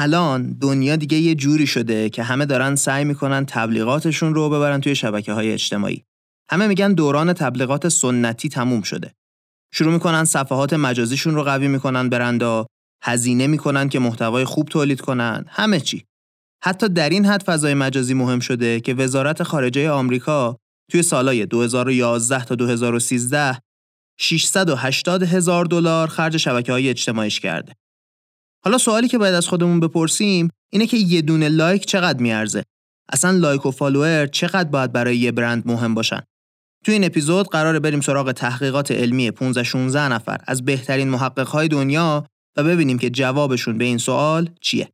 الان دنیا دیگه یه جوری شده که همه دارن سعی می‌کنن تبلیغاتشون رو ببرن توی شبکه های اجتماعی. همه میگن دوران تبلیغات سنتی تموم شده. شروع می‌کنن صفحات مجازیشون رو قوی می‌کنن برندا، هزینه می‌کنن که محتوای خوب تولید کنن، همه چی. حتی در این حد فضای مجازی مهم شده که وزارت خارجه آمریکا توی سالهای 2011 تا 2013 680 هزار دلار خرج شبکه های اجتماعیش کرده. حالا سوالی که باید از خودمون بپرسیم اینه که یه دونه لایک چقدر میارزه؟ اصلا لایک و فالوور چقدر باید برای یه برند مهم باشن؟ توی این اپیزود قراره بریم سراغ تحقیقات علمی 15 16 نفر از بهترین محققهای دنیا و ببینیم که جوابشون به این سوال چیه.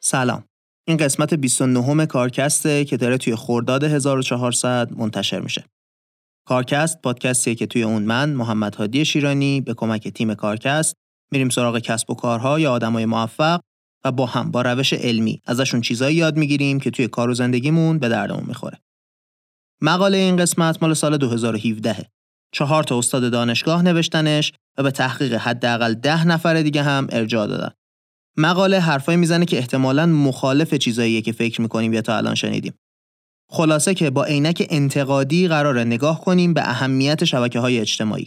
سلام این قسمت 29 کارکسته که داره توی خورداد 1400 منتشر میشه. کارکست پادکستیه که توی اون من محمد هادی شیرانی به کمک تیم کارکست میریم سراغ کسب و کارها یا آدمای موفق و با هم با روش علمی ازشون چیزایی یاد می‌گیریم که توی کار و زندگیمون به دردمون می‌خوره. مقاله این قسمت مال سال 2017 چهار تا استاد دانشگاه نوشتنش و به تحقیق حداقل ده نفر دیگه هم ارجاع دادن. مقاله حرفایی می‌زنه که احتمالا مخالف چیزاییه که فکر می‌کنیم یا تا الان شنیدیم. خلاصه که با عینک انتقادی قراره نگاه کنیم به اهمیت شبکه های اجتماعی.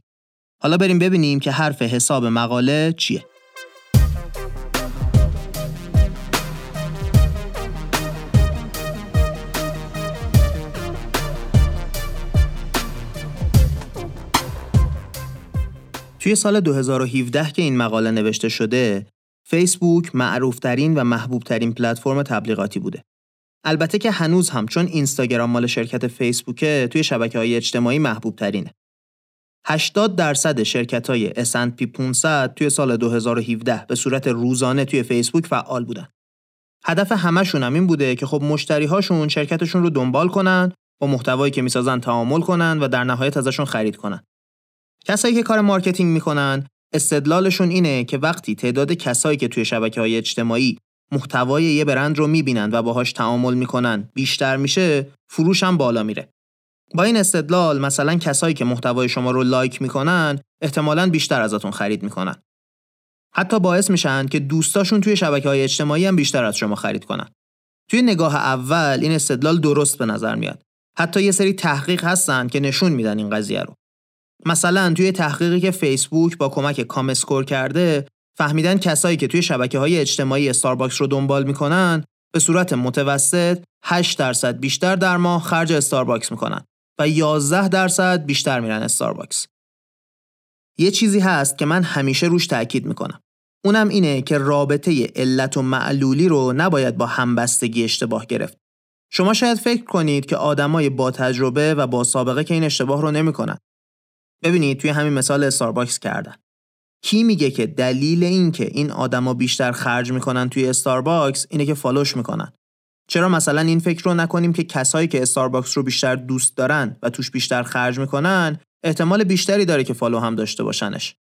حالا بریم ببینیم که حرف حساب مقاله چیه. توی سال 2017 که این مقاله نوشته شده فیسبوک معروفترین و محبوبترین پلتفرم تبلیغاتی بوده. البته که هنوز هم چون اینستاگرام مال شرکت فیسبوکه توی شبکه های اجتماعی محبوب ترینه. 80 درصد شرکت های S&P 500 توی سال 2017 به صورت روزانه توی فیسبوک فعال بودن. هدف همشون هم این بوده که خب مشتری هاشون شرکتشون رو دنبال کنن، با محتوایی که می‌سازن تعامل کنن و در نهایت ازشون خرید کنن. کسایی که کار marketing می‌کنن استدلالشون اینه که وقتی تعداد کسایی که توی شبکه های اجتماعی محتوای یه برند رو می‌بینن و باهاش تعامل می‌کنن بیشتر میشه فروش هم بالا میره. با این استدلال مثلا کسایی که محتوای شما رو لایک می‌کنن احتمالا بیشتر ازتون خرید می‌کنن. حتی باعث میشن که دوستاشون توی شبکه های اجتماعی هم بیشتر از شما خرید کنن. توی نگاه اول این استدلال درست به نظر میاد. حتی یه سری تحقیق هستن که نشون میدن این قضیه رو. مثلا توی تحقیقی که فیسبوک با کمک comScore کرده فهمیدن کسایی که توی شبکه های اجتماعی استارباکس رو دنبال می‌کنن به صورت متوسط 8 درصد بیشتر در ماه خرج استارباکس می‌کنن و 11 درصد بیشتر میرن استارباکس. یه چیزی هست که من همیشه روش تاکید می‌کنم. اونم اینه که رابطه علت و معلولی رو نباید با همبستگی اشتباه گرفت. شما شاید فکر کنید که آدمای با تجربه و با سابقه که این اشتباه رو نمی‌کنن. ببینید توی همین مثال استارباکس کردن. کی میگه که دلیل این که این آدما بیشتر خرج می‌کنن توی استارباکس اینه که follow ش می‌کنن. چرا مثلا این فکر رو نکنیم که کسایی که استارباکس رو بیشتر دوست دارن و توش بیشتر خرج می‌کنن احتمال بیشتری داره که follow هم داشته باشنش.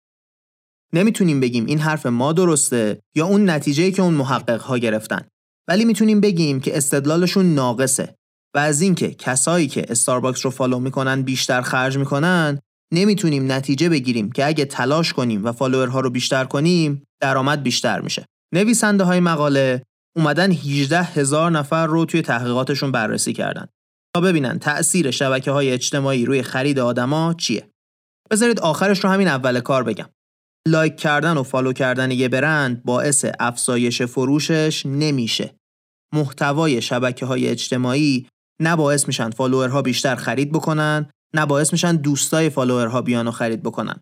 نمی‌تونیم بگیم این حرف ما درسته یا اون نتیجه که اون محقق ها گرفتن. ولی می‌تونیم بگیم که استدلالشون ناقصه و از اینکه کسایی که استارباکس رو follow می‌کنن بیشتر خرج می‌کنن نمی‌تونیم نتیجه بگیریم که اگه تلاش کنیم و فالوورها رو بیشتر کنیم درآمد بیشتر میشه. نویسنده های مقاله اومدن 18 هزار نفر رو توی تحقیقاتشون بررسی کردن. تا ببینن تأثیر شبکه های اجتماعی روی خرید آدما چیه. بذارید آخرش رو همین اول کار بگم. لایک کردن و follow کردن یه برند باعث افزایش فروشش نمیشه. محتوای شبکه های اجتماعی نه باعث میشن فالوورها بیشتر خرید بکنن نه باعث میشن دوستای فالوورها بیان و خرید بکنن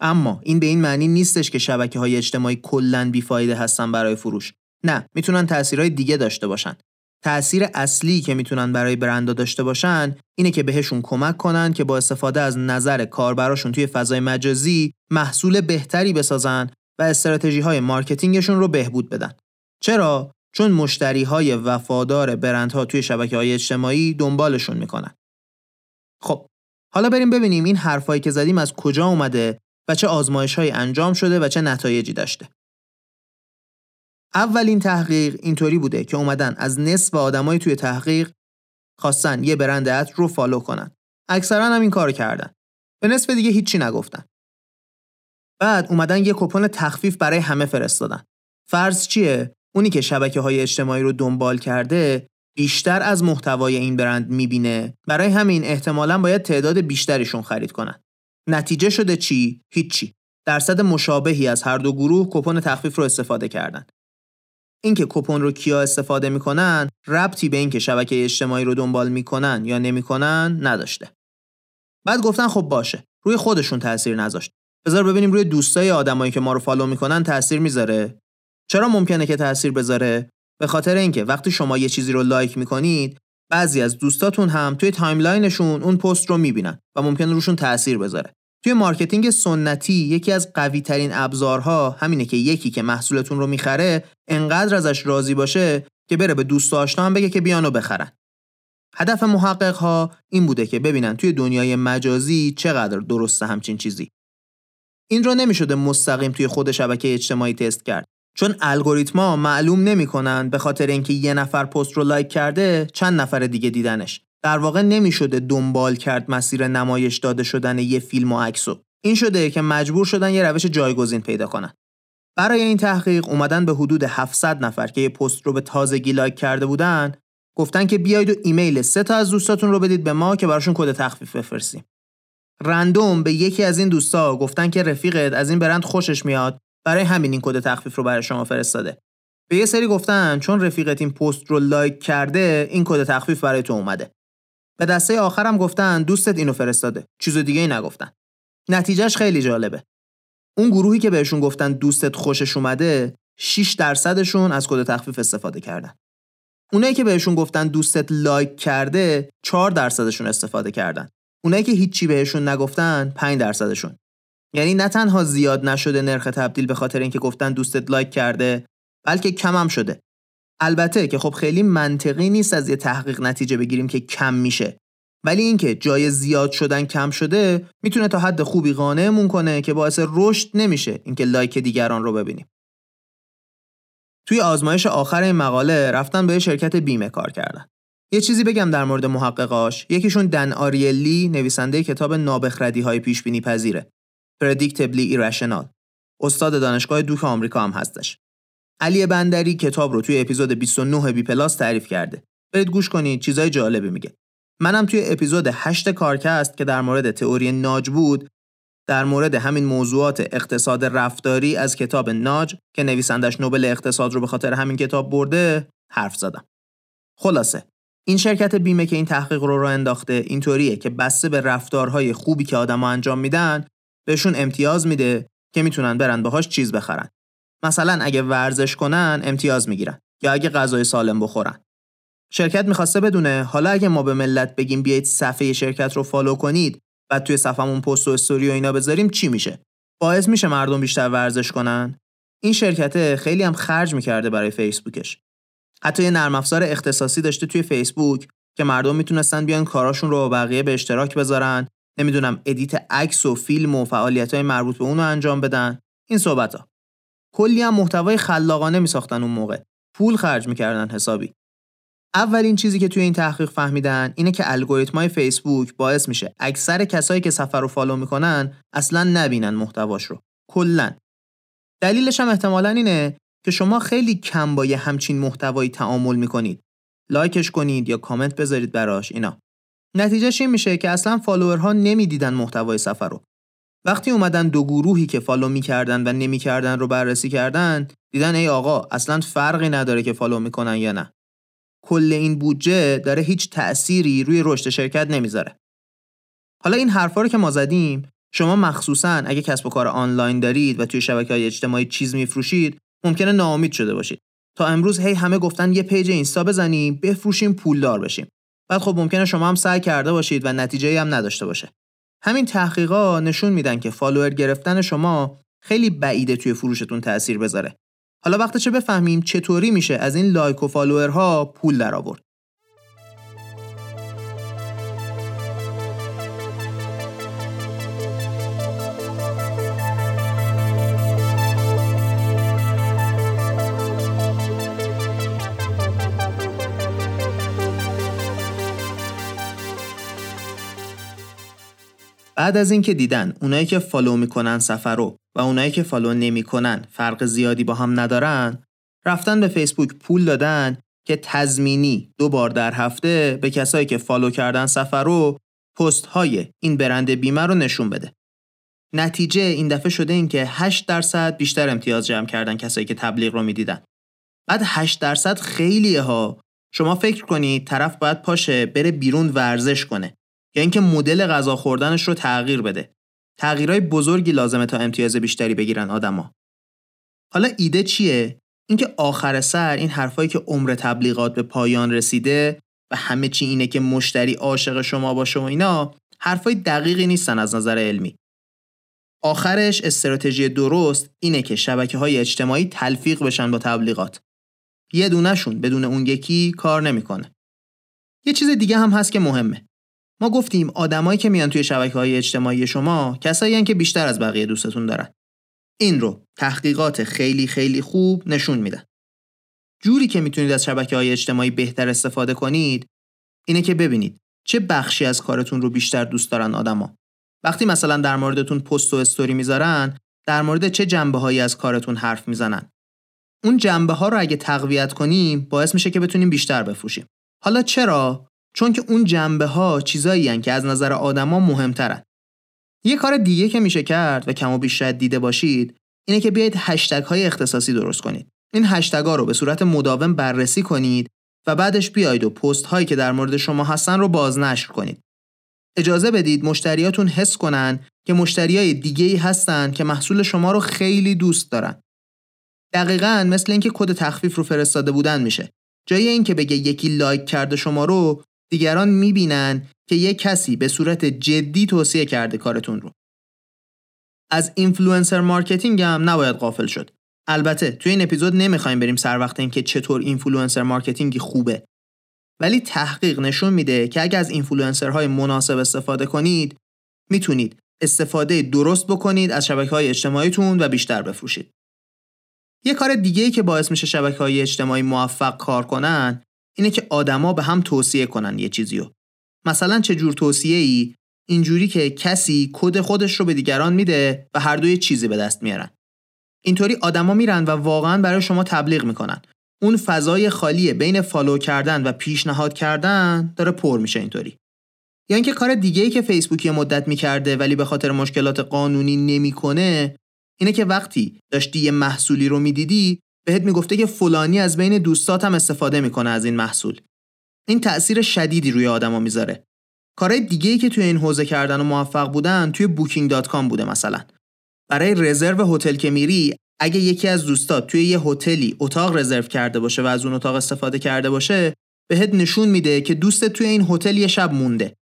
اما این به این معنی نیستش که شبکه های اجتماعی کلا بیفایده هستن برای فروش نه می‌تونن تاثیرهای دیگه داشته باشن تأثیر اصلی که می‌تونن برای برندا داشته باشن اینه که بهشون کمک کنن که با استفاده از نظر کاربراشون توی فضای مجازی محصول بهتری بسازن و استراتژی های marketing شون رو بهبود بدن. چرا؟ چون مشتری های وفادار برندها توی شبکه های اجتماعی دنبالشون می‌کنن. خب حالا بریم ببینیم این حرفایی که زدیم از کجا اومده و چه آزمایش های انجام شده و چه نتایجی داشته. اولین تحقیق اینطوری بوده که اومدن از نصف آدمای توی تحقیق خواستن یه برند عطر رو follow کنن. اکثرا هم این کار کردن. به نصف دیگه هیچی نگفتن. بعد اومدن یه کپون تخفیف برای همه فرستادن. فرض چیه؟ اونی که شبکه های اجتماعی رو دنبال کرده بیشتر از محتوای این برند می‌بینه. برای همین احتمالا باید تعداد بیشتریشون خرید کنن. نتیجه شده چی؟ هیچی. درصد مشابهی از هر دو گروه کپون تخفیف رو استفاده کردن. اینکه کپون رو کیا استفاده می‌کنن ربطی به اینکه شبکه اجتماعی رو دنبال می‌کنن یا نمی‌کنن نداشته. بعد گفتن خب باشه. روی خودشون تاثیر نذاشت. بذار ببینیم روی دوستای آدمایی که ما رو follow می‌کنن تاثیر می‌ذاره. چرا ممکنه که تاثیر بذاره؟ به خاطر اینکه وقتی شما یه چیزی رو لایک می‌کنید بعضی از دوستاتون هم توی timeline شون اون پست رو می‌بینن و ممکنه روشون تاثیر بذاره توی marketing سنتی یکی از قوی ترین ابزارها همینه که یکی که محصولتون رو می‌خره انقدر ازش راضی باشه که بره به دوست آشنا هم بگه که بیان و بخرن. هدف محقق ها این بوده که ببینن توی دنیای مجازی چقدر درسته همچین چیزی. این رو نمی‌شده مستقیم توی خود شبکه اجتماعی تست کرد. چون الگوریتما معلوم نمی‌کنن به خاطر اینکه یه نفر پست رو لایک کرده چند نفر دیگه دیدنش. در واقع نمی‌شده دنبال کرد مسیر نمایش داده شدن یه فیلم و عکسو این شده که مجبور شدن یه روش جایگزین پیدا کنن. برای این تحقیق اومدن به حدود 700 نفر که یه پست رو به تازگی لایک کرده بودن گفتن که بیاید و ایمیل سه تا از دوستاتون رو بدید به ما که براشون کد تخفیف بفرستیم. random به یکی از این دوستا گفتن که رفیقت از این برند خوشش میاد برای همین این کد تخفیف رو برای شما فرستاده. به یه سری گفتن چون رفیقت این پست رو لایک کرده این کد تخفیف برای تو اومده. به دسته آخرم گفتن دوستت اینو فرستاده. چیز دیگه ای نگفتن. نتیجهش خیلی جالبه. اون گروهی که بهشون گفتن دوستت خوشش اومده 6 درصدشون از کد تخفیف استفاده کردن. اونایی که بهشون گفتن دوستت like کرده 4 درصدشون استفاده کردن. اونایی که هیچی بهشون نگفتن 5 درصدشون. یعنی نه تنها زیاد نشده نرخ تبدیل به خاطر اینکه گفتن دوستت like کرده بلکه کم هم شده. البته که خب خیلی منطقی نیست از یه تحقیق نتیجه بگیریم که کم میشه. ولی اینکه جای زیاد شدن کم شده می‌تونه تا حد خوبی قانعمون کنه که باعث رشد نمیشه اینکه like دیگران رو ببینیم. توی آزمایش آخر این مقاله رفتن به شرکت بیمه کار کردن. یه چیزی بگم در مورد محققاش. یکیشون دن آریلی نویسنده کتاب نابخردی های پیش بینی پذیره. Predictably Irrational استاد دانشگاه دوک آمریکا هم هستش علی بندری کتاب رو توی اپیزود 29 بی پلاس تعریف کرده. برید گوش کنید چیزای جالبی میگه. منم توی اپیزود 8 کارکست که در مورد تئوری ناج بود در مورد همین موضوعات اقتصاد رفتاری از کتاب ناج که نویسندش نوبل اقتصاد رو به خاطر همین کتاب برده حرف زدم. خلاصه این شرکت بیمه که این تحقیق رو راه انداخته اینطوریه که بسته به رفتارهای خوبی که آدما انجام میدن بهشون امتیاز میده که می‌تونن برن باهاش چیز بخرن. مثلا اگه ورزش کنن امتیاز می‌گیرن یا اگه غذای سالم بخورن. شرکت می‌خواسته بدونه حالا اگه ما به ملت بگیم بیایید صفحه شرکت رو فالو کنید بعد توی صفحمون پست و استوری و اینا بذاریم چی میشه؟ باعث میشه مردم بیشتر ورزش کنن؟ این شرکت خیلی هم خرج می‌کرده برای فیسبوکش. حتی یه نرم افزار اختصاصی داشته توی فیسبوک که مردم می‌تونستن بیان کاراشون رو با بقیه به اشتراک بذارن نمی‌دونم edit عکس و فیلم و فعالیت های مربوط به اون رو انجام بدن. این صحبت ها کلی هم محتوای خلاقانه می ساختن اون موقع. پول خرج می‌کردن حسابی. اولین چیزی که توی این تحقیق فهمیدن اینه که الگوریتمای فیسبوک باعث میشه اکثر کسایی که سفر رو follow می‌کنن اصلا نبینن محتواش رو. کلا. دلیلش هم احتمالا اینه که شما خیلی کم با یه همچین محتوایی تعامل می‌کنید. like ش کنید یا کامنت بذارید براش اینا. نتیجهش این میشه که اصلا follower ها نمی‌دیدن محتوای سفر رو. وقتی اومدن دو گروهی که follow می‌کردن و نمی‌کردن رو بررسی کردن دیدن ای آقا اصلا فرقی نداره که follow می‌کنن یا نه. کل این بودجه داره هیچ تأثیری روی رشد شرکت نمی‌ذاره. حالا این حرفا رو که ما زدیم شما مخصوصا اگه کسب و کار آنلاین دارید و توی شبکه های اجتماعی چیز میفروشید ممکنه ناامید شده باشید. تا امروز هی همه گفتن یه page اینستا بزنیم بفروشیم پولدار بشیم. بعد خب ممکنه شما هم سعی کرده باشید و نتیجه هم نداشته باشه همین تحقیقا نشون میدن که follower گرفتن شما خیلی بعیده توی فروشتون تاثیر بذاره. حالا وقتشه بفهمیم چطوری میشه از این like و follower ها پول در بعد از اینکه دیدن اونایی که follow می‌کنن سفر رو و اونایی که follow نمی‌کنن فرق زیادی با هم ندارن رفتن به فیسبوک پول دادن که تضمینی دو بار در هفته به کسایی که follow کردن سفر رو پست های این برند بیمه رو نشون بده. نتیجه این دفعه شده این که 8 درصد بیشتر امتیاز جمع کردن کسایی که تبلیغ رو می‌دیدن. بعد 8 درصد خیلیه ها. شما فکر کنید طرف باید پاشه بره بیرون ورزش کنه یا اینکه مدل غذا خوردنش رو تغییر بده. تغییرهای بزرگی لازمه تا امتیاز بیشتری بگیرن آدما. حالا ایده چیه؟ اینکه آخر سر این حرفایی که عمر تبلیغات به پایان رسیده و همه چی اینه که مشتری عاشق شما باشه و اینا حرفای دقیقی نیستن از نظر علمی. آخرش استراتژی درست اینه که شبکه های اجتماعی تلفیق بشن با تبلیغات. یه دونهشون بدون اون یکی کار نمی‌کنه. یه چیز دیگه هم هست که مهمه. ما گفتیم آدمایی که میان توی شبکه های اجتماعی شما کسایی که بیشتر از بقیه دوستتون دارن. این رو تحقیقات خیلی خیلی خوب نشون میدن. جوری که می‌تونید از شبکه های اجتماعی بهتر استفاده کنید اینه که ببینید چه بخشی از کارتون رو بیشتر دوست دارن آدما. وقتی مثلا در موردتون پست و استوری می‌ذارن در مورد چه جنبه هایی از کارتون حرف می‌زنن. اون جنبه ها رو اگه تقویت کنیم باعث میشه که بتونیم بیشتر بفروشیم. حالا چرا؟ چون که اون جنبه ها چیزایی که از نظر آدما مهمترن. یه کار دیگه که میشه کرد و کم و بیش دیده باشید اینه که بیاید هشتگ های اختصاصی درست کنید. این هشتگ ها رو به صورت مداوم بررسی کنید و بعدش بیاید و پست هایی که در مورد شما هستن رو بازنشر کنید. اجازه بدید مشتریاتون حس کنن که مشتریای دیگه ای هستن که محصول شما رو خیلی دوست دارن. دقیقا مثل اینکه کد تخفیف رو فرستاده بودن میشه. جای اینکه بگه یکی like کرده شما رو دیگران می‌بینن که یک کسی به صورت جدی توصیه کرده کارتون رو. از influencer marketing هم نباید غافل شد. البته توی این اپیزود نمی‌خوایم بریم سر وقت اینکه چطور influencer marketing ی خوبه. ولی تحقیق نشون میده که اگر از اینفلوئنسرهای مناسب استفاده کنید می‌تونید استفاده درست بکنید از شبکه های اجتماعیتون و بیشتر بفروشید. یه کار دیگه ای که باعث میشه شبکه های اجتماعی موفق کار کنن اینه که آدما به هم توصیه کنن یه چیزیو. مثلا چه جور توصیه ای اینجوری که کسی کد خودش رو به دیگران میده و هر دوی چیزی به دست میارن. اینطوری آدما میرن و واقعا برای شما تبلیغ می‌کنن. اون فضای خالی بین فالو کردن و پیشنهاد کردن داره پر میشه اینطوری. یا اینکه کار دیگه ای که فیسبوک یه مدت می‌کرده ولی به خاطر مشکلات قانونی نمی‌کنه اینه که وقتی داشتی یه محصولی رو می‌دیدی بهت می‌گفته که فلانی از بین دوستات هم استفاده می‌کنه از این محصول. این تأثیر شدیدی روی آدما می‌ذاره. کارهای دیگه ای که توی این حوزه کردن و موفق بودن توی booking.com بوده مثلا. برای رزرو هتل که میری اگه یکی از دوستات توی یه هتلی اتاق رزرو کرده باشه و از اون اتاق استفاده کرده باشه بهت نشون میده که دوستت توی این هتل یه شب مونده.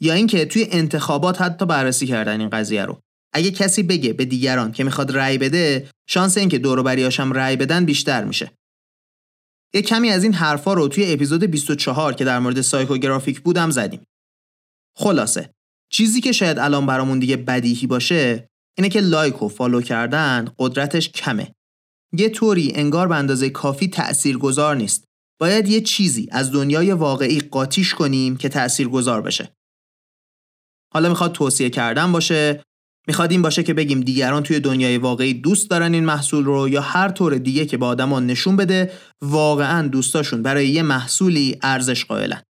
یا اینکه توی انتخابات حتی بررسی کردن این قضیه رو. اگه کسی بگه به دیگران که می‌خواد رأی بده شانس اینکه دور و بریاشم رأی بدن بیشتر میشه. یه کمی از این حرفا رو توی اپیزود 24 که در مورد psychographic بود زدیم. خلاصه چیزی که شاید الان برامون دیگه بدیهی باشه اینه که like و follow کردن قدرتش کمه. یه طوری انگار به اندازه کافی تأثیرگذار نیست. باید یه چیزی از دنیای واقعی قاطیش کنیم که تأثیرگذار بشه. حالا می‌خواد توصیه کردن باشه می‌خواد این باشه که بگیم دیگران توی دنیای واقعی دوست دارن این محصول رو یا هر طور دیگه که به آدما نشون بده واقعا دوستاشون برای یه محصولی ارزش قائلن.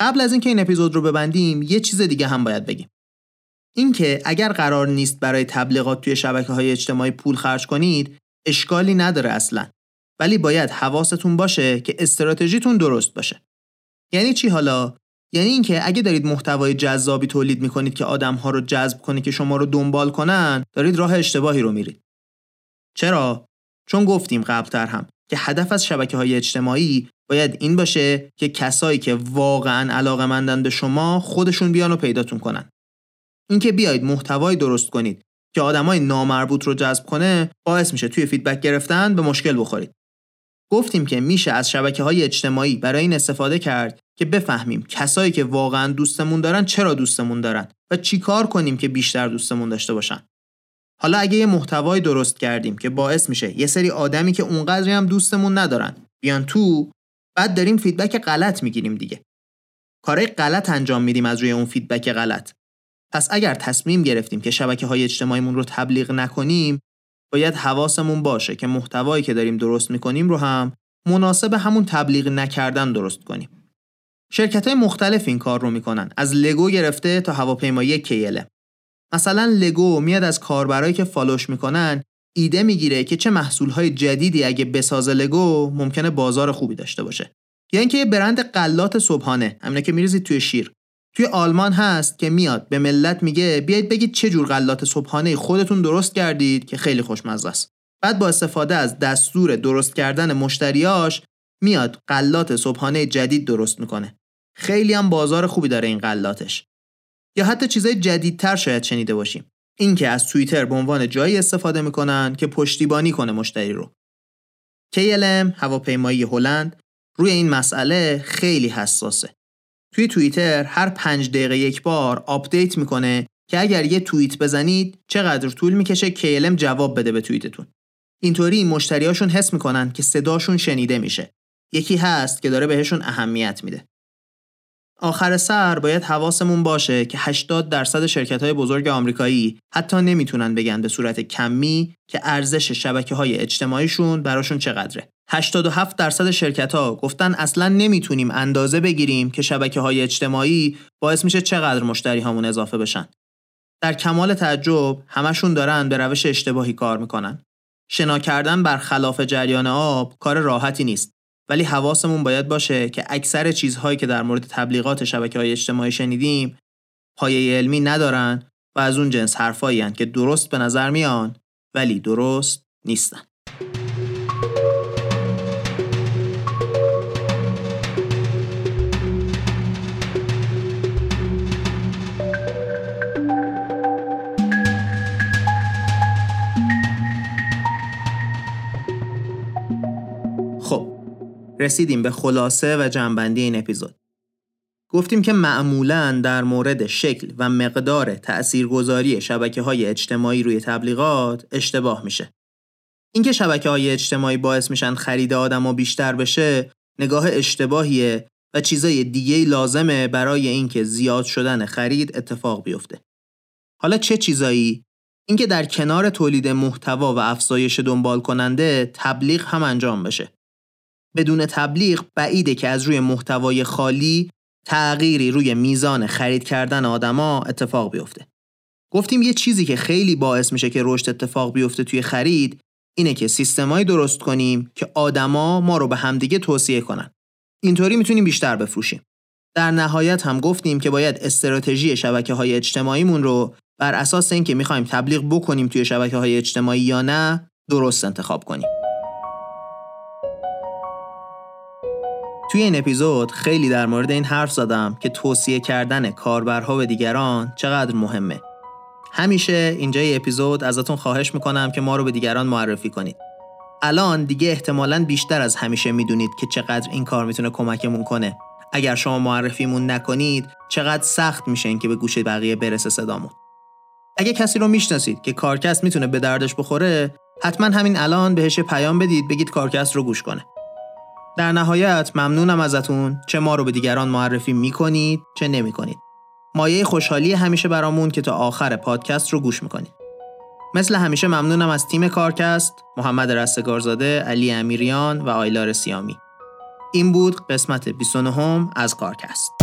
قبل از اینکه این اپیزود رو ببندیم یه چیز دیگه هم باید بگیم. اینکه اگر قرار نیست برای تبلیغات توی شبکه های اجتماعی پول خرج کنید اشکالی نداره اصلا. ولی باید حواستون باشه که استراتژیتون درست باشه. یعنی چی حالا؟ یعنی اینکه اگه دارید محتوای جذابی تولید می‌کنید که آدمها رو جذب کنه که شما رو دنبال کنن دارید راه اشتباهی رو میرید چرا چون گفتیم قبلتر هم که هدف از شبکه های اجتماعی باید این باشه که کسایی که واقعا علاقه مندن به شما خودشون بیان و پیداتون کنن. اینکه بیاید محتوای درست کنید که آدمای نامربوط رو جذب کنه باعث میشه توی feedback گرفتن به مشکل بخورید. گفتیم که میشه از شبکه های اجتماعی برای این استفاده کرد که بفهمیم کسایی که واقعا دوستمون دارن چرا دوستمون دارن و چیکار کنیم که بیشتر دوستمون داشته باشن. حالا اگه یه محتوای درست کردیم که باعث میشه یه سری آدمی که اونقدری هم دوستمون ندارن بیان تو بعد داریم feedback غلط می‌گیریم دیگه کارهای غلط انجام میدیم از روی اون فیدبک غلط پس اگر تصمیم گرفتیم که شبکه های اجتماعیمون رو تبلیغ نکنیم باید حواسمون باشه که محتوایی که داریم درست می‌کنیم رو هم مناسب همون تبلیغ نکردن درست کنیم. شرکت های مختلف این کار رو می‌کنن از لگو گرفته تا هواپیمایی کیله. مثلا لگو میاد از کاربرایی که فالوش می‌کنن ایده می‌گیره که چه محصول های جدیدی اگه بسازه لگو ممکنه بازار خوبی داشته باشه. یا اینکه یه برند قلات صبحانه همینه که میریزید توی شیر توی آلمان هست که میاد به ملت میگه بیاید بگید چه جور غلات صبحانه خودتون درست کردید که خیلی خوشمزه است بعد با استفاده از دستور درست کردن مشتریاش میاد غلات صبحانه جدید درست می‌کنه خیلی هم بازار خوبی داره این غلاتش یا حتی چیزای جدیدتر شاید شنیده باشیم اینکه از توییتر به عنوان جایی استفاده می‌کنن که پشتیبانی کنه مشتری رو KLM هواپیمایی هلند روی این مسئله خیلی حساسه توی توییتر هر پنج دقیقه یک بار update می‌کنه که اگر یه توییت بزنید چقدر طول می‌کشه KLM جواب بده به توییتتون. اینطوری مشتریاشون حس می‌کنن که صداشون شنیده میشه. یکی هست که داره بهشون اهمیت میده. آخر سر باید حواسمون باشه که 80 درصد شرکت های بزرگ آمریکایی حتی نمی‌تونن بگن به صورت کمی که ارزش شبکه های اجتماعیشون براشون چقدره. 87 درصد شرکت ها گفتن اصلا نمی‌تونیم اندازه بگیریم که شبکه های اجتماعی باعث میشه چقدر مشتری‌هامون اضافه بشن. در کمال تعجب همشون دارن به روش اشتباهی کار می‌کنن. شنا کردن بر خلاف جریان آب کار راحتی نیست. ولی حواسمون باید باشه که اکثر چیزهایی که در مورد تبلیغات شبکه های اجتماعی شنیدیم پایه علمی ندارن و از اون جنس حرفایی که درست به نظر میان ولی درست نیستن. رسیدیم به خلاصه و جنبندی این اپیزود. گفتیم که معمولا در مورد شکل و مقدار تأثیرگذاری شبکه های اجتماعی روی تبلیغات اشتباه میشه. اینکه شبکه های اجتماعی باعث میشن خرید آدم بیشتر بشه نگاه اشتباهیه و چیزای دیگه لازمه برای اینکه زیاد شدن خرید اتفاق بیفته. حالا چه چیزایی؟ اینکه در کنار تولید محتوا و افزایش دنبال کننده تبلیغ هم انجام بشه. بدون تبلیغ بعیده که از روی محتوای خالی تغییری روی میزان خرید کردن آدما اتفاق بیفته. گفتیم یه چیزی که خیلی باعث میشه که رشد اتفاق بیفته توی خرید اینه که سیستمایی درست کنیم که آدما ما رو به همدیگه توصیه کنن. اینطوری می‌تونیم بیشتر بفروشیم. در نهایت هم گفتیم که باید استراتژی شبکه های اجتماعیمون رو بر اساس اینکه می‌خوایم تبلیغ بکنیم توی شبکه های اجتماعی یا نه درست انتخاب کنیم. توی این اپیزود خیلی در مورد این حرف زدم که توصیه کردن کاربرها به دیگران چقدر مهمه. همیشه اینجای اپیزود ازتون خواهش می‌کنم که ما رو به دیگران معرفی کنید. الان دیگه احتمالا بیشتر از همیشه می‌دونید که چقدر این کار می‌تونه کمکمون کنه. اگر شما معرفیمون نکنید چقدر سخت میشه اینکه به گوش بقیه برسه صدامون. اگه کسی رو می‌شناسید که کارکست می‌تونه به دردش بخوره حتما همین الان بهش پیام بدید بگید کارکست رو گوش کنه. در نهایت ممنونم ازتون چه ما رو به دیگران معرفی می‌کنید چه نمی‌کنید. مایه خوشحالی همیشه برامون که تا آخر پادکست رو گوش می‌کنید. مثل همیشه ممنونم از تیم کارکست، محمد رستگارزاده، علی امیریان و آیلار سیامی. این بود قسمت 29 از کارکست.